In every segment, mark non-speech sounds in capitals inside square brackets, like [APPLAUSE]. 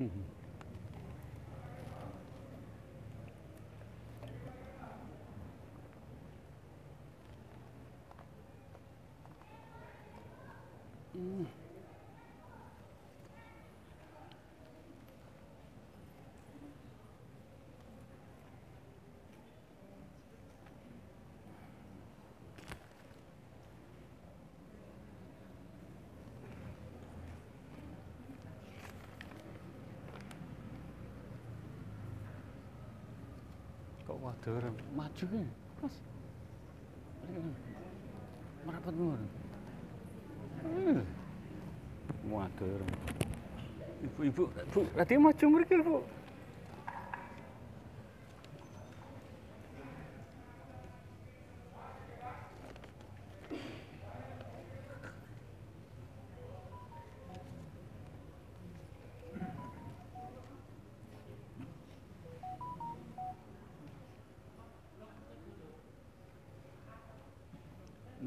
Mm-hmm. Hum. uma tora. Maju ke? Mas. Merapat mur. Uma tora. Ibu, ibu, ibu, latih maju mur ke. Ibu.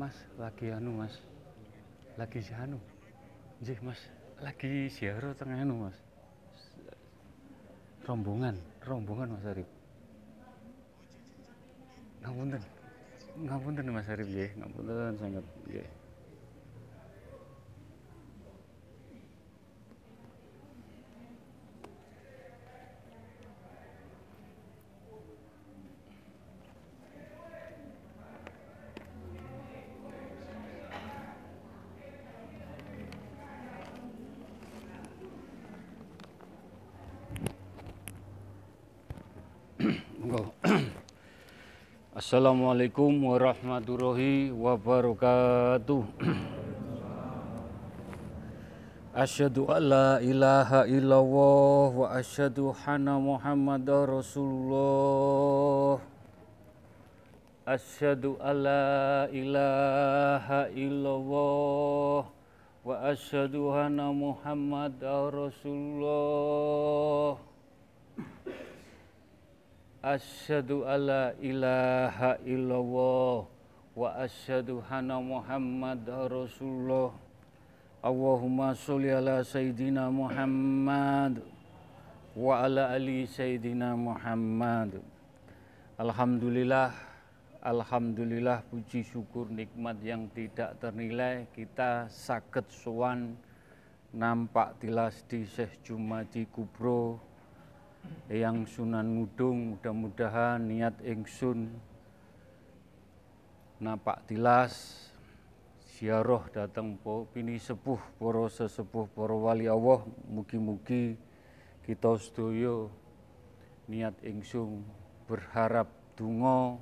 Mas, lagi anu Mas. Lagi si anu. Nggih, Mas. Lagi ziarah tengah anu, Mas. Rombongan, rombongan Mas Arif. Ngapunten. Ngapunten Mas Arif nggih, ngapunten sangat nggih. Monggo. Assalamualaikum warahmatullahi wabarakatuh. [CLEARS THROAT] Asyhadu an la ilaha illallah wa asyhadu anna Muhammadar Rasulullah. Asyhadu an la ilaha illallah wa asyhadu anna Muhammadar Rasulullah. Asyhadu alla ilaha illallah wa asyhadu anna Muhammadar Rasulullah. Allahumma sholli ala sayyidina Muhammad wa ala ali sayyidina Muhammad. Alhamdulillah, alhamdulillah puji syukur nikmat yang tidak ternilai kita sakit sowan nampak tilas di Syekh Jumadi Kubro yang Sunan Ngudung mudah-mudahan niat ingsun napak tilas ziarah datang po pini sepuh para sesepuh para wali Allah mugi-mugi kita sedaya niat ingsun berharap dungo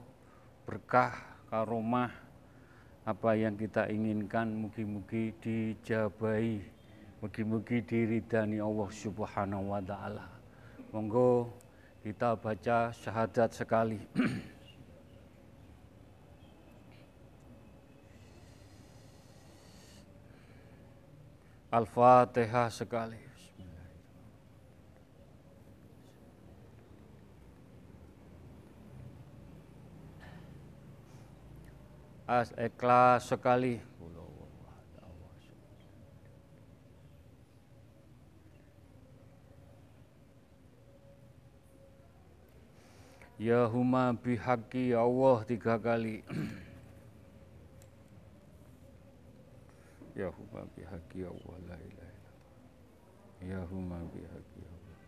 berkah karomah apa yang kita inginkan mugi-mugi dijabahi mugi-mugi diridani Allah Subhanahu wa taala Monggo kita baca syahadat sekali. [CLEARS THROAT] Al-Fatihah sekali. As ikhlas sekali. Ya huma bihaqi Allah tiga kali. ya huma bihaqi Allah la ilaha illallah. Ya huma bihaqi Allah.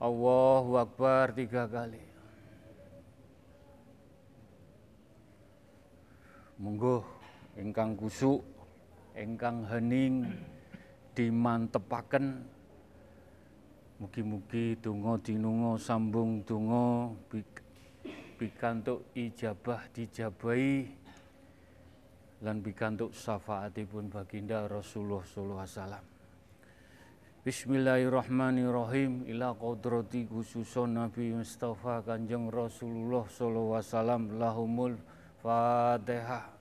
Allahu Akbar tiga kali. Monggo ingkang kusuk, ingkang hening dimantepaken Mugi-mugi donga dinunga sambung donga pikantuk ijabah dijabahi lan pikantuk syafaatipun baginda Rasulullah sallallahu alaihi wasallam. Bismillahirrahmanirrahim ila qadrati khususon Nabi Mustafa Kanjeng Rasulullah sallallahu alaihi wasallam lahumul Fatihah.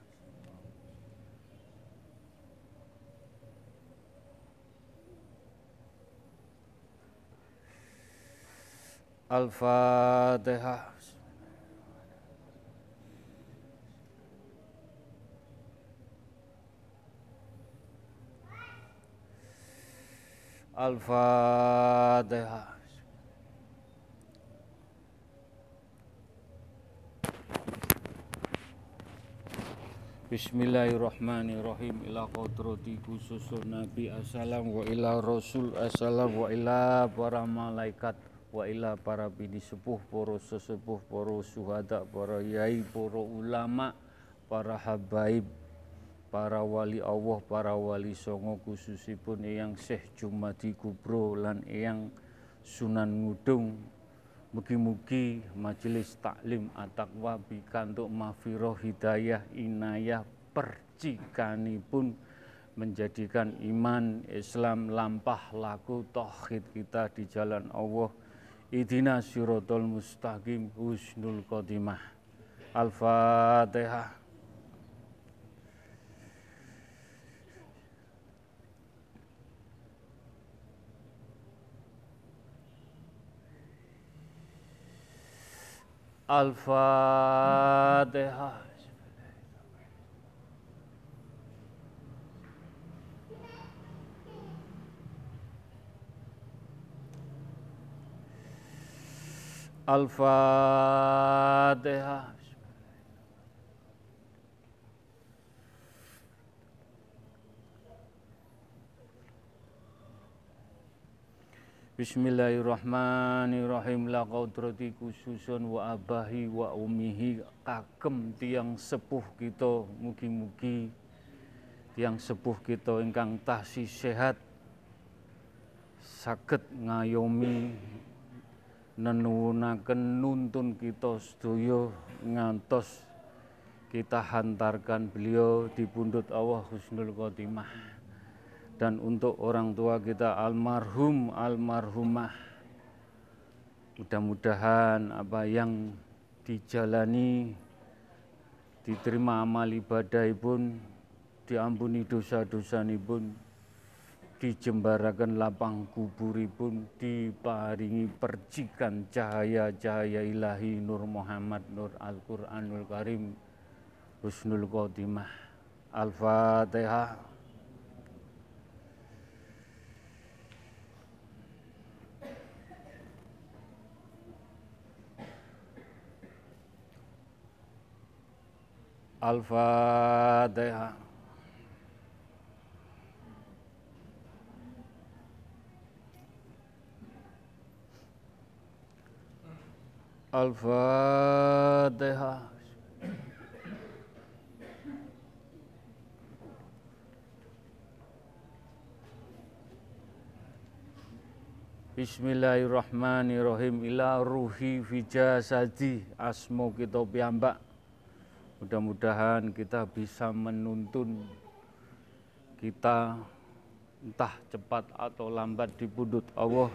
Al-Fatihah. Al-Fatihah. Bismillahirrahmanirrahim ila qadrati khususun Nabi assalam wa ila Rasul assalam wa ila para malaikat wa ila para bini sepuh para sesepuh para suhada para yai para ulama para habaib para wali Allah para wali songo khususipun yang Syekh Jumadi Kubro lan yang Sunan Ngudung. Mugi-mugi majelis taklim at-taqwa bikantuk mafiroh hidayah inayah percikanipun menjadikan iman Islam lampah laku tauhid kita di jalan Allah idina syiratul mustaqim husnul khotimah Al-Fatihah Al-Fatihah. Al-Fatihah. Bismillahirrahmanirrahim la qudrati khususun wa abahi wa umihi kagem tiang sepuh kita mugi-mugi tiang sepuh kita ingkang tasih sehat saged ngayomi nenuwunaken nuntun kita sedaya ngantos kita hantarkan beliau di pundut Allah Husnul Khotimah. Dan untuk orang tua kita almarhum almarhumah. Mudah-mudahan apa yang dijalani diterima amal ibadah pun diampuni dosa-dosa pun dijembarakan lapang kuburipun diparingi percikan cahaya-cahaya ilahi Nur Muhammad Nur Al-Quranul Karim Husnul Khotimah Al-Fatihah Al-Fatihah. Al-Fatihah. Bismillahirrahmanirrahim. Ila ruhi fi jasadi. Asmo kita piyambak. Mudah-mudahan kita bisa menuntun kita entah cepat atau lambat di pundut Allah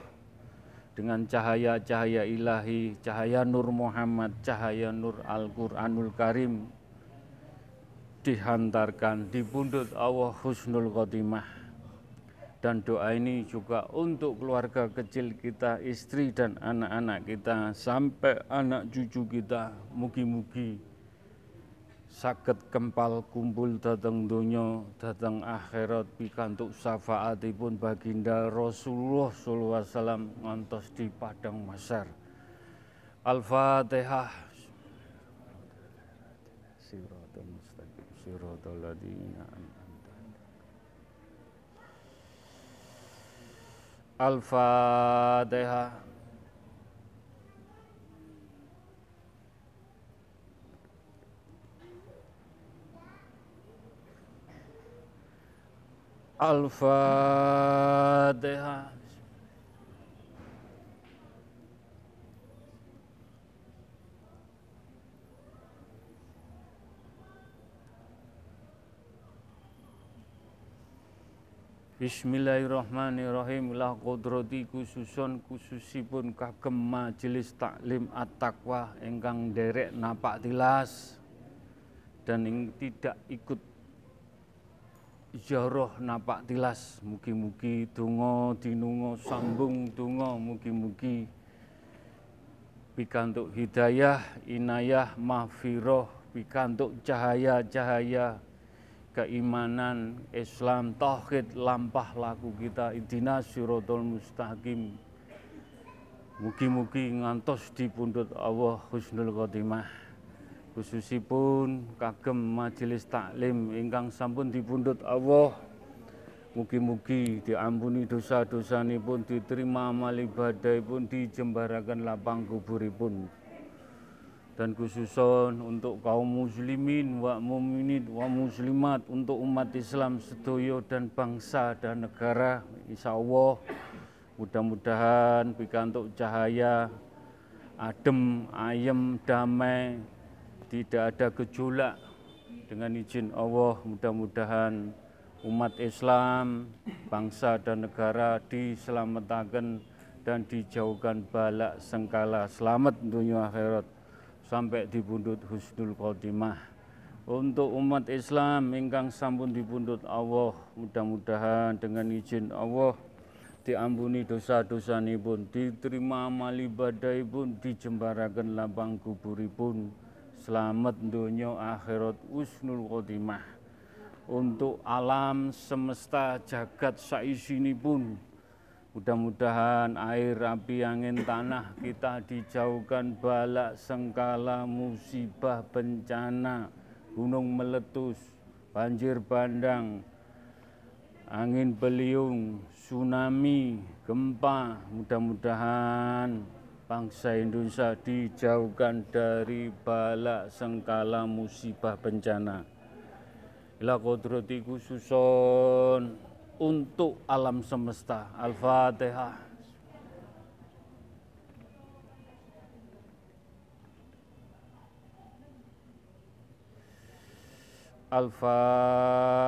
dengan cahaya-cahaya ilahi, cahaya Nur Muhammad, cahaya Nur Al-Quranul Karim dihantarkan di pundut Allah Husnul Khotimah. Dan doa ini juga untuk keluarga kecil kita, istri dan anak-anak kita, sampai anak cucu kita, mugi-mugi saged kempal kumpul datang dunia datang akhirat pikantuk syafaatipun baginda Rasulullah sallallahu alaihi wasallam ngantos di padang masar Al-Fatihah. Siratal mustaqim. Siratal ladzina Al-Fatihah Al-Fatihah. Bismillahirrahmanirrahim la qudrati khususun khususipun kagem majelis taklim at-taqwa ingkang derek napak tilas dan yang tidak ikut Jaroh napak tilas mugi-mugi donga dinunga sambung donga mugi-mugi pikantuk hidayah inayah mahfiroh pikantuk cahaya-cahaya keimanan, Islam, tauhid, lampah laku kita, idina sirotol mustaqim. Mugi-mugi ngantos dipundhut Allah husnul khotimah. Khususipun kagem majelis taklim ingkang sampun dipundhut Allah. Mugi-mugi diampuni dosa-dosanipun, diterima amal ibadahipun, dijembaraken lapang kuburipun dan khususon untuk kaum muslimin wa muminin wa muslimat untuk umat Islam sedoyo dan bangsa dan negara insya Allah mudah-mudahan pikantuk cahaya adem ayem damai tidak ada gejolak dengan izin Allah mudah-mudahan umat Islam bangsa dan negara diselamatkan dan dijauhkan balak sengkala. Selamat dunia akhirat. Sampai dipundut husnul khotimah. Untuk umat Islam ingkang sampun dipundut Allah mudah-mudahan dengan izin Allah diampuni dosa-dosa pun diterima amal ibadah pun dijembarakan lapang kuburipun selamat dunia akhirat husnul khotimah untuk alam semesta jagat saisini pun Mudah-mudahan air, api, angin, tanah kita dijauhkan balak, sengkala, musibah, bencana, gunung meletus, banjir bandang, angin beliung, tsunami, gempa. Mudah-mudahan bangsa Indonesia dijauhkan dari balak, sengkala, musibah, bencana. Ila kodrati khususon untuk alam semesta. Al-Fatihah. Al-Fatihah.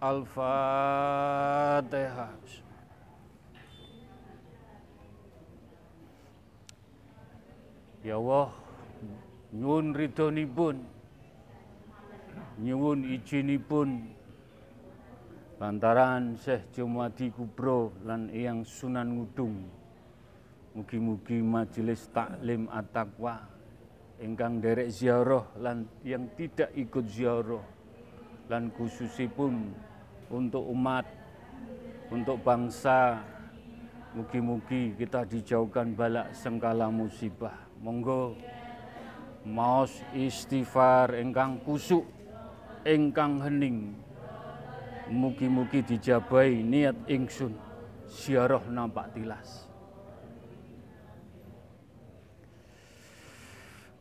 Al-Fatihah. Ya Allah, nyuwun ridhonipun. Nyuwun izinipun lantaran Syekh Jumadi Kubro lan Eyang Sunan Ngudung mugi-mugi majelis taklim at-taqwa ingkang derek ziarah lan yang tidak ikut ziarah lan khususipun untuk umat untuk bangsa mugi-mugi kita dijauhkan balak sengkala musibah. Monggo. Maos istighfar ingkang kusuk ingkang hening. Mugi-mugi dijabai niat ingsun. Ziarah nampak tilas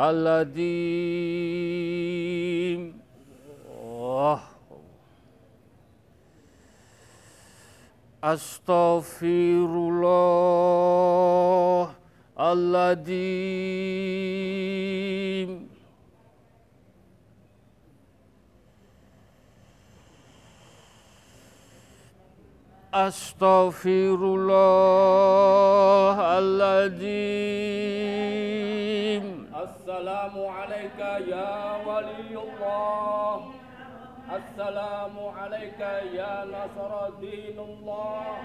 الذين آه. أستغفر الله الذين أستغفر الله الذين يا ولي الله. السلام عليك يا نصر دين الله.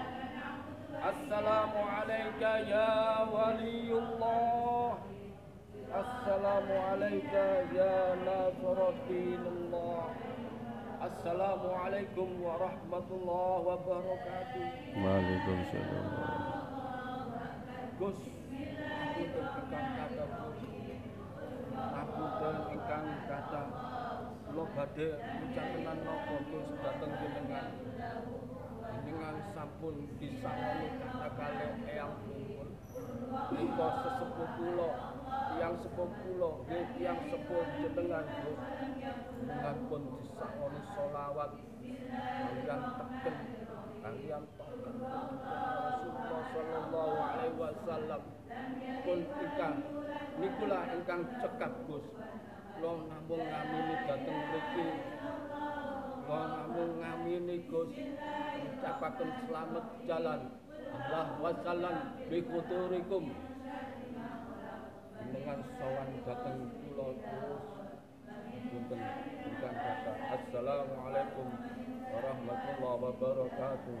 السلام عليك يا ولي الله. السلام عليك يا ناصر الدين الله. السلام عليكم ورحمة الله وبركاته. Waalaikumsalam Gus Apunten Kudang ingkang kathah kula badhe ngucapaken napa dhateng jenengan. Jenengan sampun disangoni kakale eyang pungkur. Niko sesepuh kula, tiyang sepuh kula, nggih tiyang sepuh jenengan. Kangpun disangoni selawat kalian teken, kalian tokan. Ingkang cekap Gus. Kula namung ngamini dhateng mriki. Kula namung ngamini Gus. Ngucapaken selamat jalan. Allah wasallam bi khuturikum. Dengan sawan dhateng kula terus. Punten ingkang kata. Assalamualaikum warahmatullahi wabarakatuh.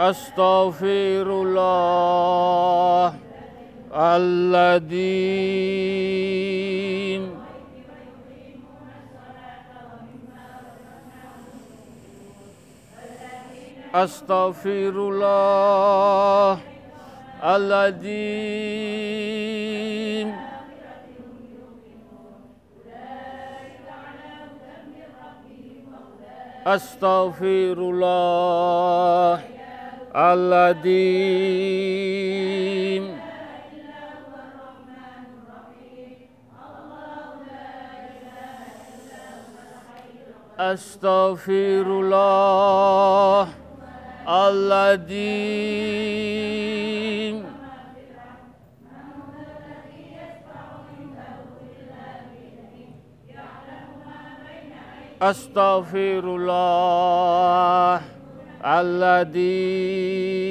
أستغفر الله الذي أستغفر الله الذي أستغفر الله الذين أستغفر الله العظيم أستغفر الله العظيم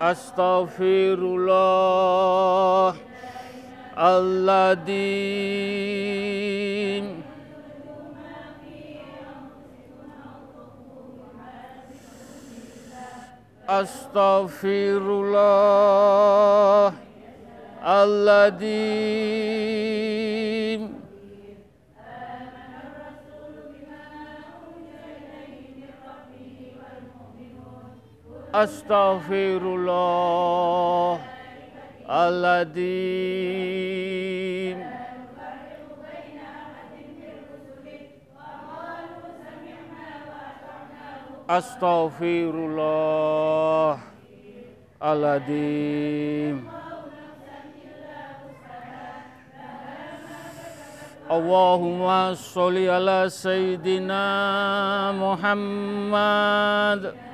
أستغفر الله الذي أستغفر الله الذي Astaghfirullah Aladim Astaghfirullah Aladim Allahumma salli ala Sayyidina Muhammad.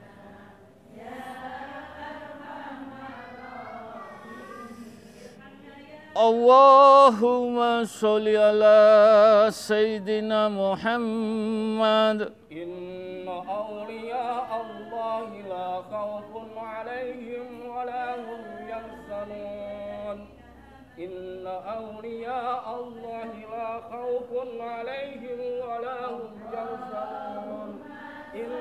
Allahumma sholli ala Sayyidina Muhammad إن أولياء الله لا خوف عليهم ولا هم يحزنون. إن أولياء الله لا خوف عليهم ولا هم يحزنون. إن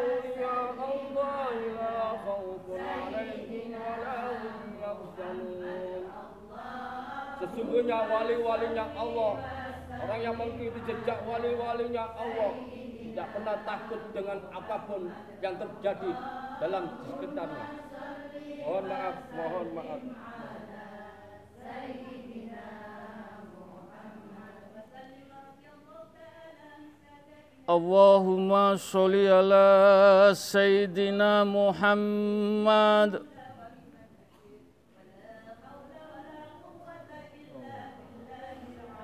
أولياء الله لا خوف عليهم ولا هم يحزنون. Sesungguhnya wali-walinya Allah Orang yang mengikuti jejak wali-walinya Allah Tidak pernah takut dengan apa pun yang terjadi dalam sekitarnya. Mohon maaf, mohon maaf. Allahumma sholli ala Sayyidina Muhammad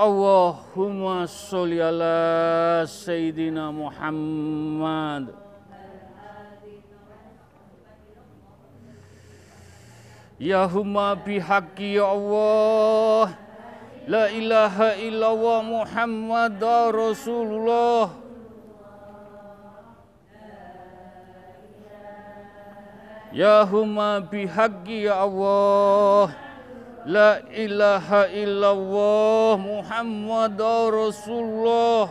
Allahumma sholli ala Sayyidina Muhammad. Ya humma bihaqi ya Allah. La ilaha illallah Muhammad Rasulullah. Ya humma bihaqqi ya Allah لا إله إلا الله محمد رسول الله.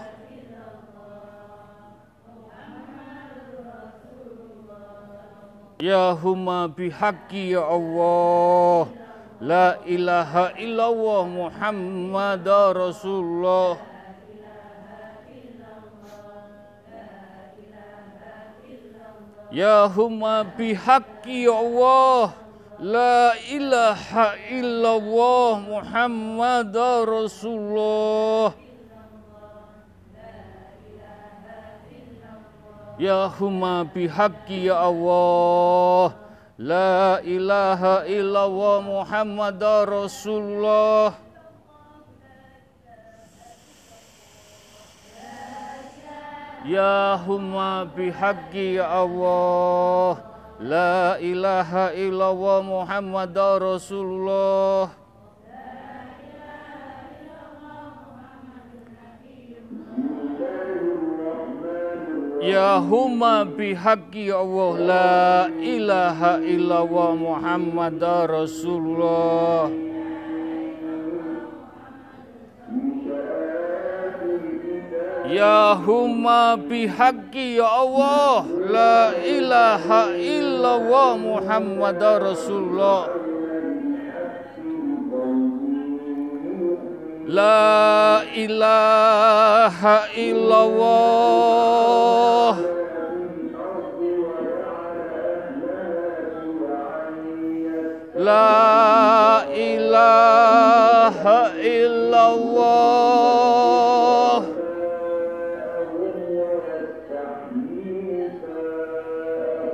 يا هما بحق يا الله. لا إله إلا الله محمد رسول الله. يا هما بحق يا الله. La ilaha illallah Muhammad Rasulullah. Ya humma bihaqqi ya Allah. La ilaha illallah Muhammad Rasulullah. Ya humma bihaqqi ya Allah La ilaha illallah Muhammad Rasulullah. Ya humma bihaqqi ya Allah La ilaha illallah Muhammad Rasulullah Ya humma bihaqqi ya Allah. La ilaha illallah Muhammad Rasulullah. La ilaha illallah. La ilaha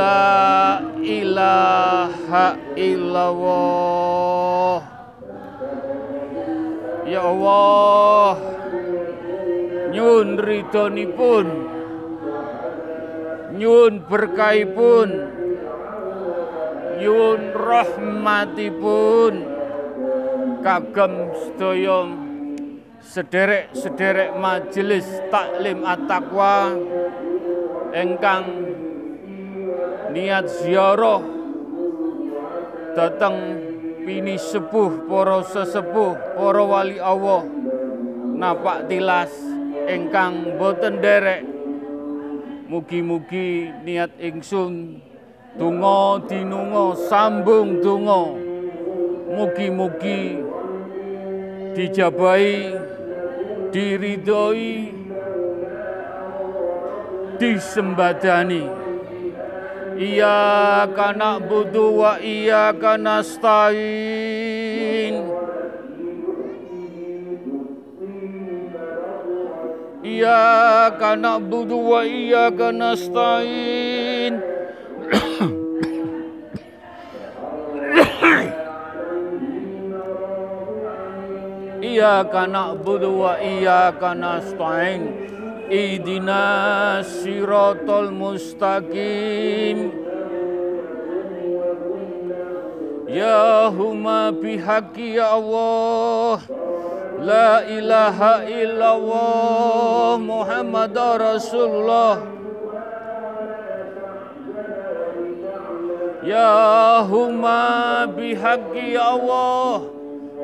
La ilaha illallah. Ya Allah Nyun ridhonipun Nyun berkaipun Nyun rahmatipun. Kagem sedaya sederek-sederek majelis taklim at-taqwa engkang niat ziarah. Datang pini sepuh para sesepuh para wali Allah. Napak tilas ingkang boten derek mugi-mugi niat ingsun donga dinunga sambung donga. Mugi-mugi dijabahi diridhoi disembadani Iya kana budu wa iya kana stain. Iya kana budu wa iya kana stain. Iya kana budu wa iya kana Idina siratal mustaqim. Ya huma bihaqi ya Allah. La ilaha illallah Muhammad Rasulullah. Ya huma bihaqi ya Allah.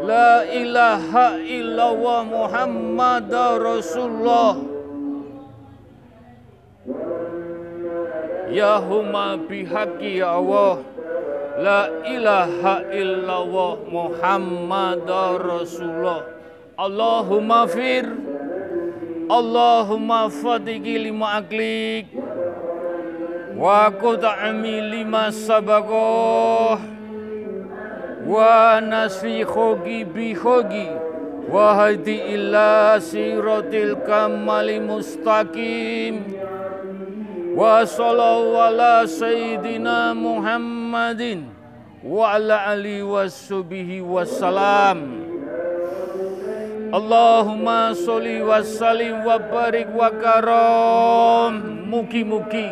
La ilaha illallah Muhammad Rasulullah Ya huma bihaqi ya Allah. La ilaha illallah Muhammad Rasulullah. Allahumma fir. Allahumma fatiki lima aklik. Wa kuta'ami lima sabagoh. Wa nasri khogi bi khogi Wa hadi illa siratil kamali mustaqim ala sayyidina Muhammadin wa ala ali wassubihi wassalam Allahumma sholli wa sallim wa barik wa karom mugi-mugi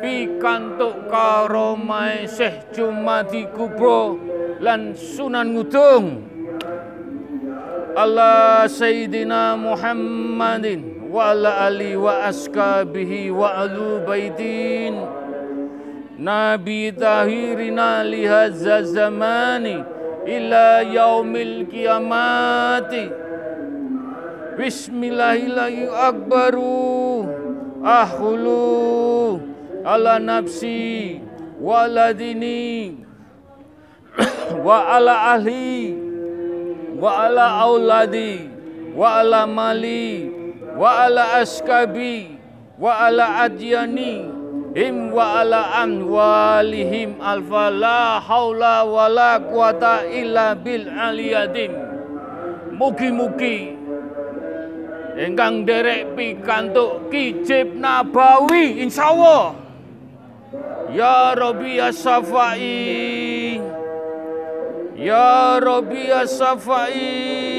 pikantuk karomai Syekh Jumadi Kubro lan Sunan Ngudung. Allah Sayyidina Muhammadin wa ala ali wa askabihi wa alu baitin. Nabi tahirina lihazza zamani ila yaumil kiamati Bismillahirrahmanirrahim. Akbaru ahulu ala nafsi wa ala dini wa ala ahli wa ala auladi wa ala askabi wa ala adyani him wa ala amwalihim alfa la haula wa la quwata illa bil aliyadim mugi-mugi ingkang derek pikantuk kijib nabawi insyaallah. Ya rabbi as-safai ya rabbi as-safai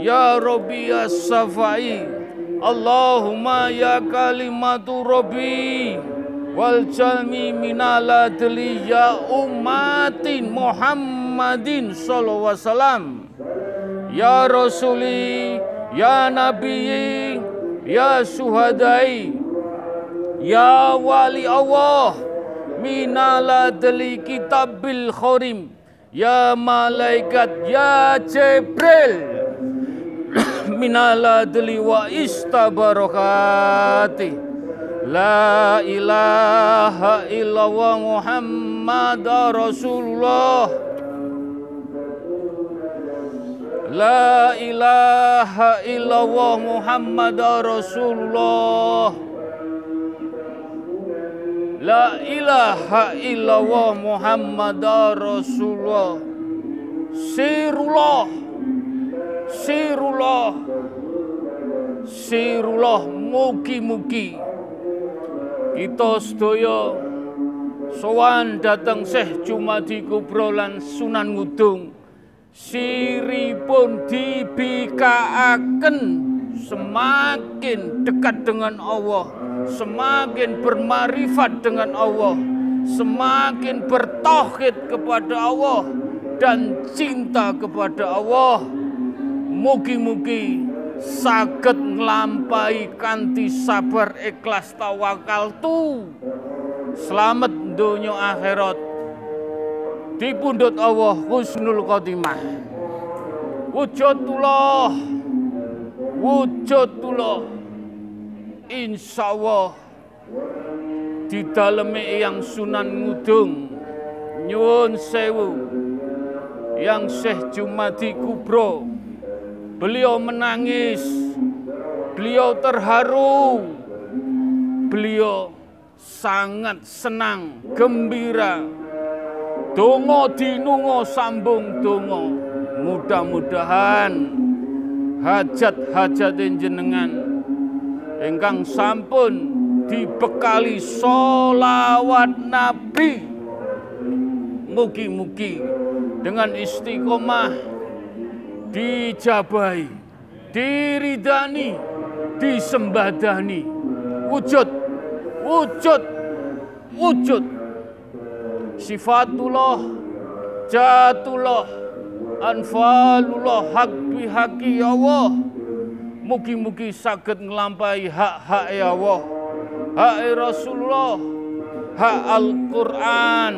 Ya Rabbi ya Safai Allahumma ya kalimatu Rabbi Wal jalmi minala ya umatin Muhammadin sallallahu alaihi wasallam. Ya Rasuli Ya Nabi Ya Suhadai Ya Wali Allah Minala deli kitabil khorim Ya Malaikat Ya Jibril minal adli wa istabarakati. La ilaha illallah Muhammad Rasulullah. La ilaha illallah Muhammad Rasulullah. La ilaha illallah Muhammad Rasulullah. Sirullah Sirullah. Sirullah mugi-mugi. Kita sedaya sowan dateng Syekh Jumadi Kubro lan Sunan Ngudung. Siripun dibikaaken semakin dekat dengan Allah semakin bermarifat dengan Allah semakin bertauhid kepada Allah dan cinta kepada Allah Mugi-mugi saged nglampahi kanthi sabar ikhlas tawakal tu. Selamat dunia akhirat. dipundhut Allah husnul khotimah. Wujudullah wujudullah insyaallah di daleme yang Sunan Ngudung nyuwun sewu. Yang Syekh Jumadi Kubro beliau menangis. Beliau terharu. Beliau sangat senang gembira. Dongo dinungo sambung dongo. Mudah-mudahan hajat-hajat jenengan ingkang sampun dibekali solawat Nabi. Mugi-mugi dengan istiqomah dijabai diridani disembadani. Wujud wujud wujud. Sifatullah jatullah anfalullah hak bihaki ya Allah. Mugi-mugi saged nglampahi hak-hak ya Allah. Hak Rasulullah hak Al-Qur'an.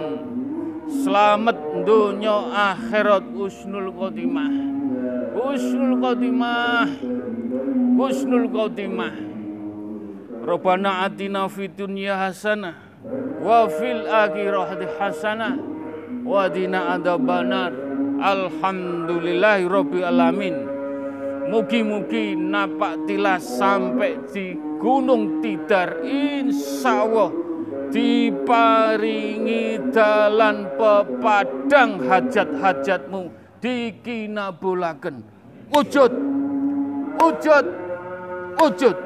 Selamat dunia akhirat usnul khotimah. Usnul khotimah. Usnul khotimah. Rabbana atina fid dunya hasanah wa fil akhirati hasanah wa dina adzabannar. Alhamdulillahi rabbil alamin. Mugi-mugi napak tilas sampai di Gunung Tidar insya Allah diparingi dalan pepadang hajat-hajatmu. Dikinabulaken. Wujud. Wujud. Wujud.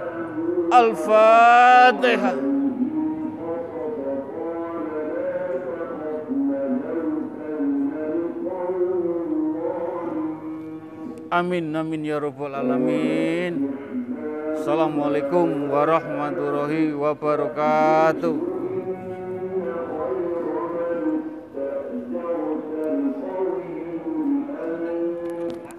Al-Fatihah. Amin amin ya rabbal alamin. Assalamualaikum warahmatullahi wabarakatuh